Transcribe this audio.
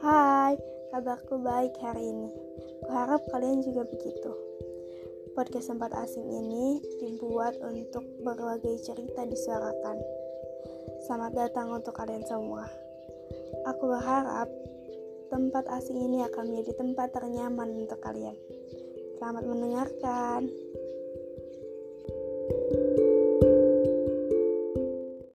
Hai, kabarku baik hari ini. Kuharap kalian juga begitu. Podcast tempat asing ini dibuat untuk berbagai cerita disuarakan. Selamat datang untuk kalian semua. Aku berharap tempat asing ini akan menjadi tempat ternyaman untuk kalian. Selamat mendengarkan. thank you